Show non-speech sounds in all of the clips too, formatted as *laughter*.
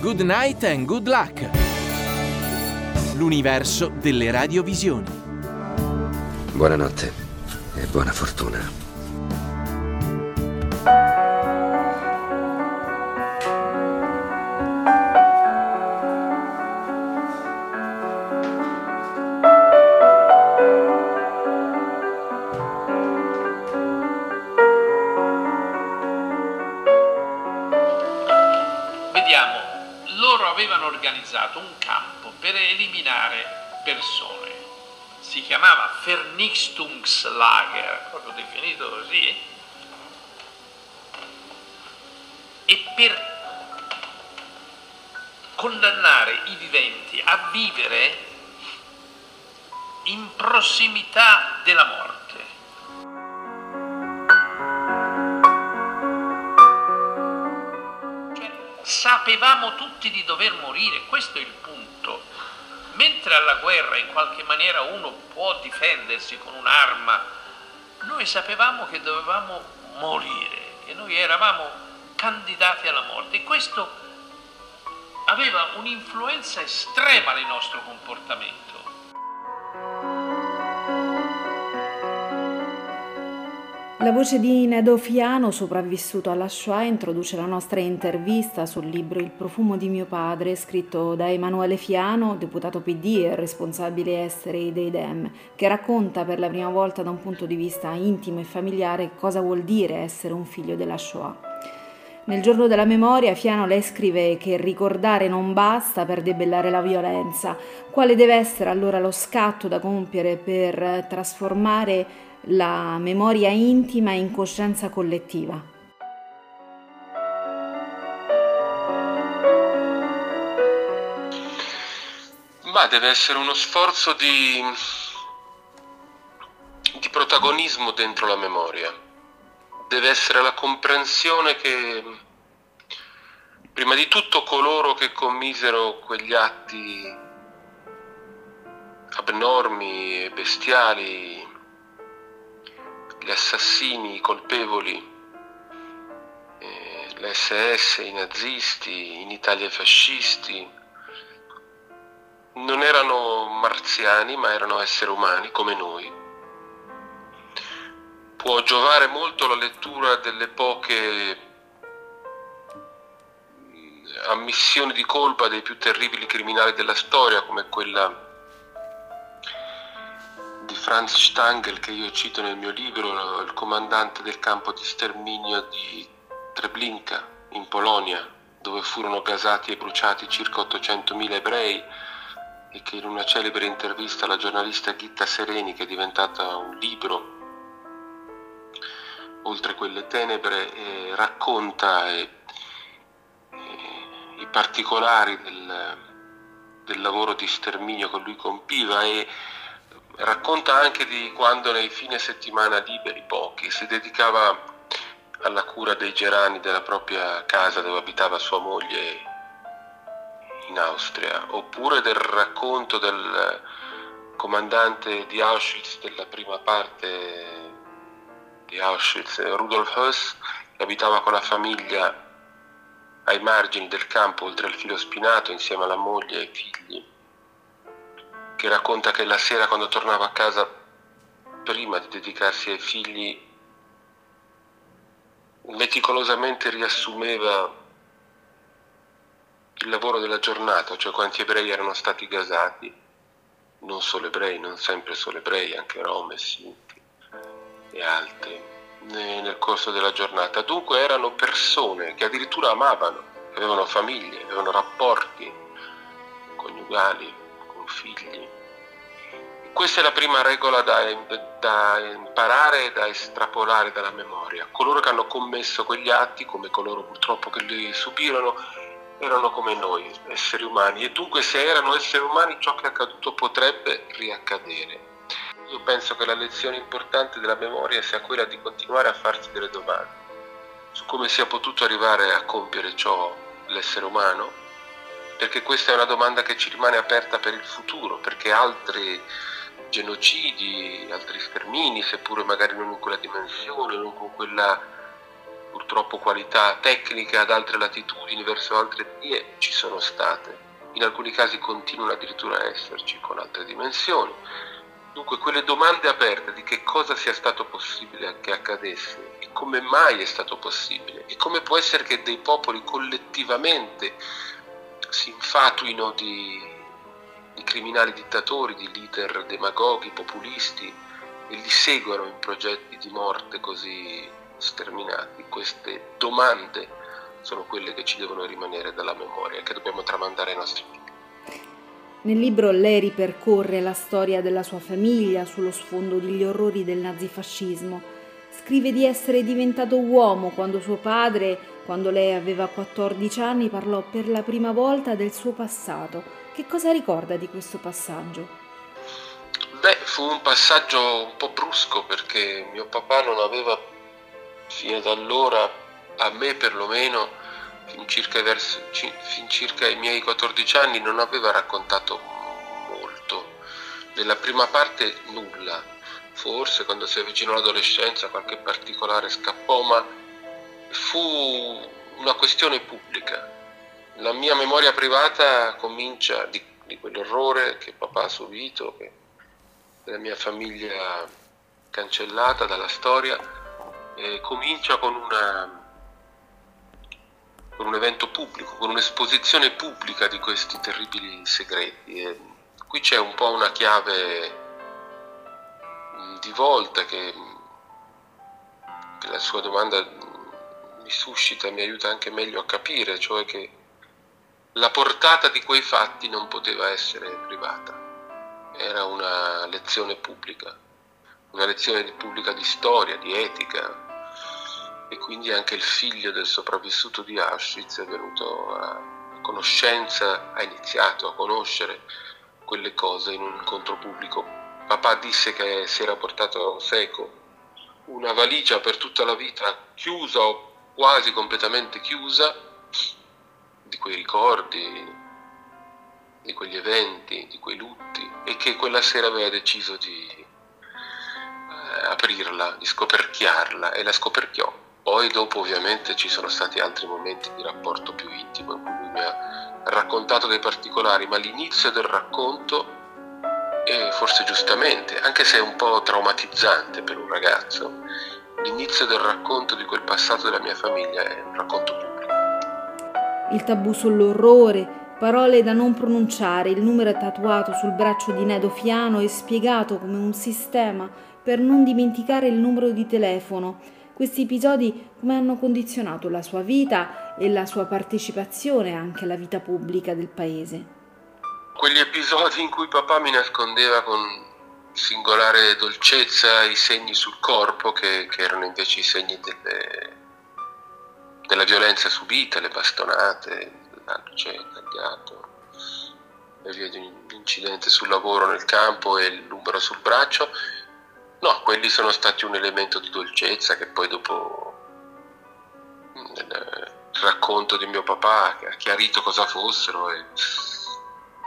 Good night and good luck. L'universo delle radiovisioni. Buonanotte e buona fortuna. Organizzato un campo per eliminare persone. Si chiamava Vernichtungslager, proprio definito così, e per condannare i viventi a vivere in prossimità della morte. Sapevamo tutti di dover morire, questo è il punto. Mentre alla guerra in qualche maniera uno può difendersi con un'arma, noi sapevamo che dovevamo morire, che noi eravamo candidati alla morte e questo aveva un'influenza estrema nel nostro comportamento. La voce di Nedo Fiano, sopravvissuto alla Shoah, introduce la nostra intervista sul libro Il profumo di mio padre, scritto da Emanuele Fiano, deputato PD e responsabile esteri dei Dem, che racconta per la prima volta da un punto di vista intimo e familiare cosa vuol dire essere un figlio della Shoah. Nel giorno della memoria Fiano le scrive che ricordare non basta per debellare la violenza. Quale deve essere allora lo scatto da compiere per trasformare la memoria intima in coscienza collettiva. Ma deve essere uno sforzo di, di protagonismo dentro la memoria. Deve essere la comprensione che prima di tutto coloro che commisero quegli atti abnormi e bestiali gli assassini, i colpevoli, eh, l'SS, i nazisti, in Italia i fascisti, non erano marziani ma erano esseri umani come noi. Può giovare molto la lettura delle poche mm, ammissioni di colpa dei più terribili criminali della storia come quella Franz Stangl, che io cito nel mio libro, il comandante del campo di sterminio di Treblinka, in Polonia, dove furono gasati e bruciati circa 800.000 ebrei e che in una celebre intervista alla giornalista Ghitta Sereni, che è diventata un libro, oltre quelle tenebre, eh, racconta eh, i particolari del, del lavoro di sterminio che lui compiva e Racconta anche di quando nei fine settimana liberi, pochi, si dedicava alla cura dei gerani della propria casa dove abitava sua moglie in Austria, oppure del racconto del comandante di Auschwitz della prima parte di Auschwitz, Rudolf Höss, che abitava con la famiglia ai margini del campo oltre il filo spinato insieme alla moglie e ai figli che racconta che la sera quando tornava a casa, prima di dedicarsi ai figli, meticolosamente riassumeva il lavoro della giornata, cioè quanti ebrei erano stati gasati, non solo ebrei, non sempre solo ebrei, anche rom e sinti e altri, nel corso della giornata. Dunque erano persone che addirittura amavano, avevano famiglie, avevano rapporti coniugali, figli. Questa è la prima regola da, da imparare e da estrapolare dalla memoria. Coloro che hanno commesso quegli atti, come coloro purtroppo che li subirono, erano come noi, esseri umani, e dunque se erano esseri umani ciò che è accaduto potrebbe riaccadere. Io penso che la lezione importante della memoria sia quella di continuare a farsi delle domande su come sia potuto arrivare a compiere ciò l'essere umano perché questa è una domanda che ci rimane aperta per il futuro, perché altri genocidi, altri stermini, seppure magari non in quella dimensione, non con quella purtroppo qualità tecniche ad altre latitudini, verso altre vie, ci sono state. In alcuni casi continuano addirittura a esserci con altre dimensioni. Dunque quelle domande aperte di che cosa sia stato possibile che accadesse e come mai è stato possibile e come può essere che dei popoli collettivamente si infatuino di, di criminali dittatori, di leader demagoghi, populisti e li seguono in progetti di morte così sterminati. Queste domande sono quelle che ci devono rimanere dalla memoria che dobbiamo tramandare ai nostri figli. Nel libro lei ripercorre la storia della sua famiglia sullo sfondo degli orrori del nazifascismo. Scrive di essere diventato uomo quando suo padre, quando lei aveva 14 anni, parlò per la prima volta del suo passato. Che cosa ricorda di questo passaggio? Beh, fu un passaggio un po' brusco perché mio papà non aveva fino ad allora, a me perlomeno, fin circa, verso, fin circa i miei 14 anni, non aveva raccontato molto. Nella prima parte nulla, forse quando si avvicinò all'adolescenza qualche particolare scappò, ma fu una questione pubblica. La mia memoria privata comincia di, di quell'orrore che papà ha subito, che la mia famiglia cancellata dalla storia, eh, comincia con, una, con, un evento pubblico, con un'esposizione pubblica di questi terribili segreti. E qui c'è un po' una chiave mm, di volta che, che la sua domanda mi suscita, mi aiuta anche meglio a capire, cioè che la portata di quei fatti non poteva essere privata era una lezione pubblica, una lezione pubblica di storia, di etica e quindi anche il figlio del sopravvissuto di Auschwitz è venuto a conoscenza, ha iniziato a conoscere quelle cose in un incontro pubblico. Papà disse che si era portato seco una valigia per tutta la vita chiusa o quasi completamente chiusa di quei ricordi, di quegli eventi, di quei lutti e che quella sera aveva deciso di eh, aprirla, di scoperchiarla e la scoperchiò. Poi dopo ovviamente ci sono stati altri momenti di rapporto più intimo in cui lui mi ha raccontato dei particolari, ma l'inizio del racconto, e forse giustamente, anche se è un po' traumatizzante per un ragazzo, l'inizio del racconto di quel passato della mia famiglia è un racconto pubblico. Il tabù sull'orrore, Parole da non pronunciare, il numero tatuato sul braccio di Nedo Fiano e spiegato come un sistema per non dimenticare il numero di telefono. Questi episodi come hanno condizionato la sua vita e la sua partecipazione anche alla vita pubblica del paese. Quegli episodi in cui papà mi nascondeva con singolare dolcezza i segni sul corpo che, che erano invece i segni delle, della violenza subita, le bastonate, c'è tagliato per via di un incidente sul lavoro nel campo e il numero sul braccio. No, quelli sono stati un elemento di dolcezza che poi dopo nel racconto di mio papà ha chiarito cosa fossero e,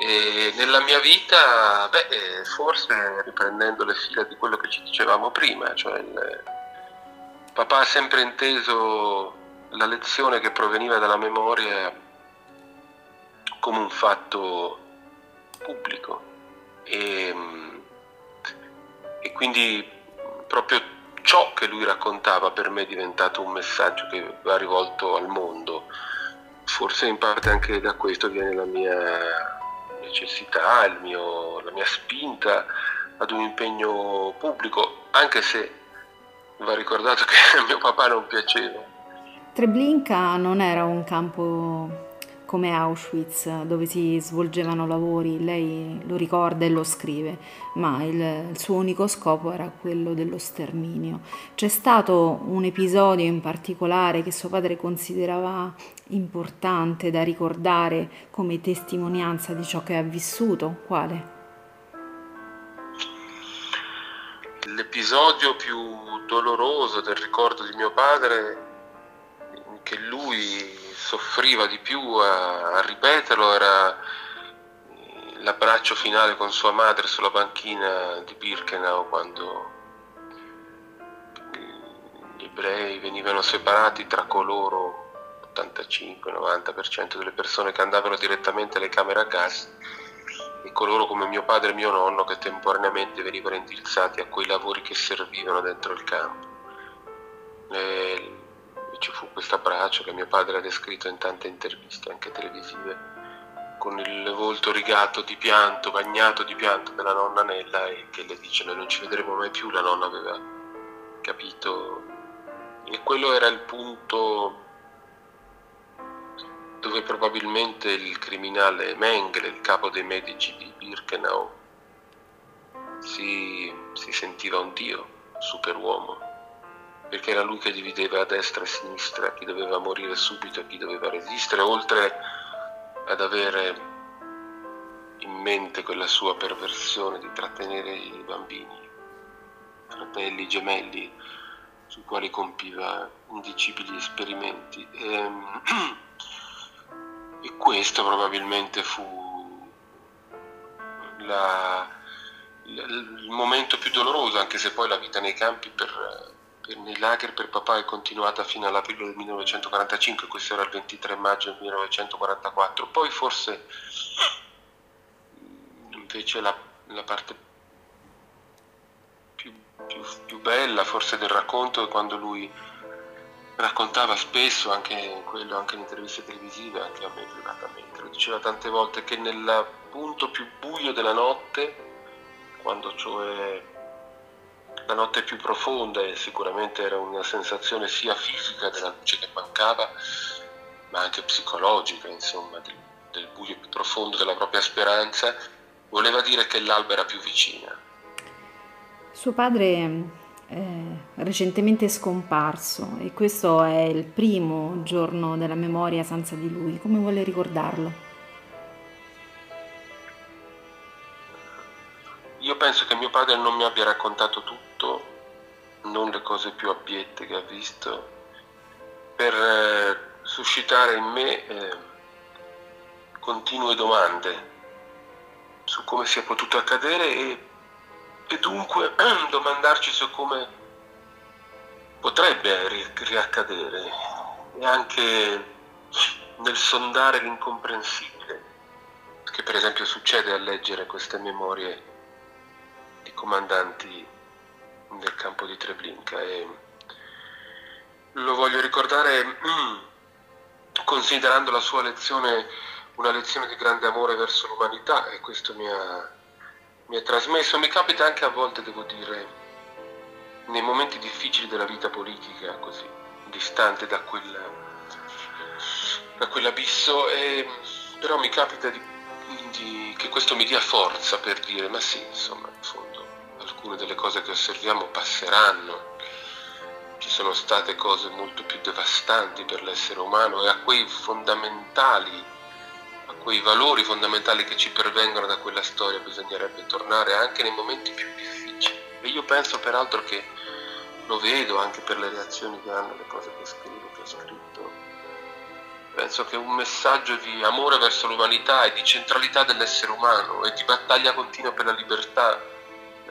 e nella mia vita, beh, forse riprendendo le fila di quello che ci dicevamo prima, cioè il, papà ha sempre inteso la lezione che proveniva dalla memoria come un fatto pubblico e, e quindi proprio ciò che lui raccontava per me è diventato un messaggio che va rivolto al mondo. Forse in parte anche da questo viene la mia necessità, mio, la mia spinta ad un impegno pubblico, anche se va ricordato *laughs* che a mio papà non piaceva. Treblinka non era un campo come Auschwitz dove si svolgevano lavori, lei lo ricorda e lo scrive, ma il, il, suo unico scopo era quello dello sterminio. C'è stato un episodio in particolare che suo padre considerava importante da ricordare come testimonianza di ciò che ha vissuto? Quale? L'episodio più doloroso del ricordo di mio padre che lui soffriva di più a, a ripeterlo era l'abbraccio finale con sua madre sulla panchina di Birkenau quando gli ebrei venivano separati tra coloro 85-90% delle persone che andavano direttamente alle camere a gas e coloro come mio padre e mio nonno che temporaneamente venivano indirizzati a quei lavori che servivano dentro il campo. Questo abbraccio che mio padre ha descritto in tante interviste, anche televisive, con il volto rigato di pianto, bagnato di pianto della nonna Nella e che le dice noi non ci vedremo mai più, la nonna aveva capito. E quello era il punto dove probabilmente il criminale Mengele, il capo dei medici di Birkenau, si, si sentiva un dio, superuomo, perché era lui che divideva a destra e a sinistra chi doveva morire subito e chi doveva resistere, oltre ad avere in mente quella sua perversione di trattenere i bambini, fratelli gemelli, sui quali compiva indicibili esperimenti. E, ehm, *clears throat* e questo probabilmente fu la, il momento più doloroso, anche se poi la vita nei campi per nei lager per papà è continuata fino all'aprile del 1945, questo era il 23 maggio del 1944. Poi forse invece la, la parte più, più, più, bella forse del racconto è quando lui raccontava spesso, anche quello, anche in interviste televisive, anche a me privatamente, lo diceva tante volte che nel punto più buio della notte, quando cioè la notte più profonda e sicuramente era una sensazione sia fisica della luce che mancava, ma anche psicologica, insomma, del, del buio più profondo della propria speranza, voleva dire che l'alba era più vicina. Suo padre è recentemente scomparso e questo è il primo giorno della memoria senza di lui. Come vuole ricordarlo? Padre non mi abbia raccontato tutto, non le cose più abiette che ha visto, per eh, suscitare in me eh, continue domande su come sia potuto accadere e, e dunque *clears throat* domandarci su come potrebbe riaccadere e anche nel sondare l'incomprensibile che per esempio succede a leggere queste memorie di comandanti del campo di Treblinka e lo voglio ricordare *clears throat* considerando la sua lezione una lezione di grande amore verso l'umanità e questo mi ha, mi ha trasmesso. Mi capita anche a volte, devo dire, nei momenti difficili della vita politica, così distante da, quella, da quell'abisso, e, però mi capita di, di, che questo mi dia forza per dire, ma sì, insomma, in fondo alcune delle cose che osserviamo passeranno. Ci sono state cose molto più devastanti per l'essere umano e a quei fondamentali, a quei valori fondamentali che ci pervengono da quella storia bisognerebbe tornare anche nei momenti più difficili. E io penso peraltro che lo vedo anche per le reazioni che hanno le cose che scrivo, che ho scritto. Penso che un messaggio di amore verso l'umanità e di centralità dell'essere umano e di battaglia continua per la libertà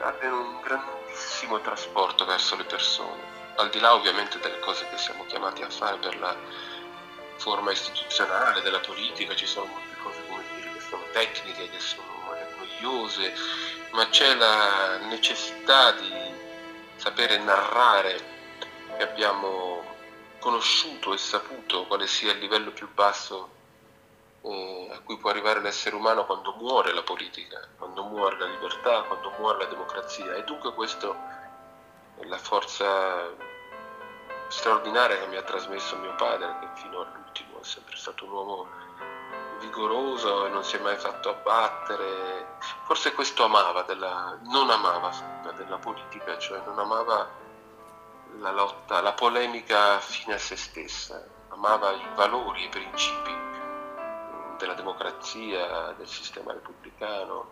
abbiano un grandissimo trasporto verso le persone, al di là ovviamente delle cose che siamo chiamati a fare per la forma istituzionale della politica, ci sono molte cose dire che sono tecniche, che sono noiose, ma c'è la necessità di sapere narrare che abbiamo conosciuto e saputo quale sia il livello più basso eh, a cui può arrivare l'essere umano quando muore la politica, muore la libertà, quando muore la democrazia. E dunque questa è la forza straordinaria che mi ha trasmesso mio padre, che fino all'ultimo è sempre stato un uomo vigoroso e non si è mai fatto abbattere. Forse questo amava, della, non amava della politica, cioè non amava la lotta, la polemica fine a se stessa, amava i valori, i principi della democrazia, del sistema repubblicano,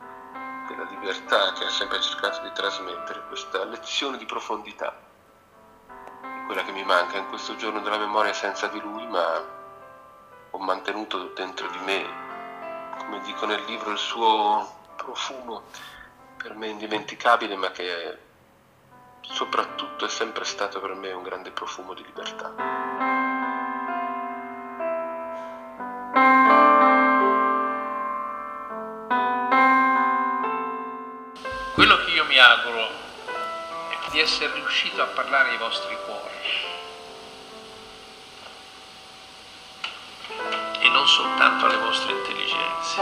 della libertà che ha sempre cercato di trasmettere, questa lezione di profondità, quella che mi manca in questo giorno della memoria senza di lui, ma ho mantenuto dentro di me, come dico nel libro, il suo profumo per me indimenticabile, ma che soprattutto è sempre stato per me un grande profumo di libertà. Quello che io mi auguro è di essere riuscito a parlare ai vostri cuori e non soltanto alle vostre intelligenze.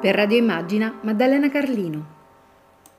Per Radio Immagina, Maddalena Carlino.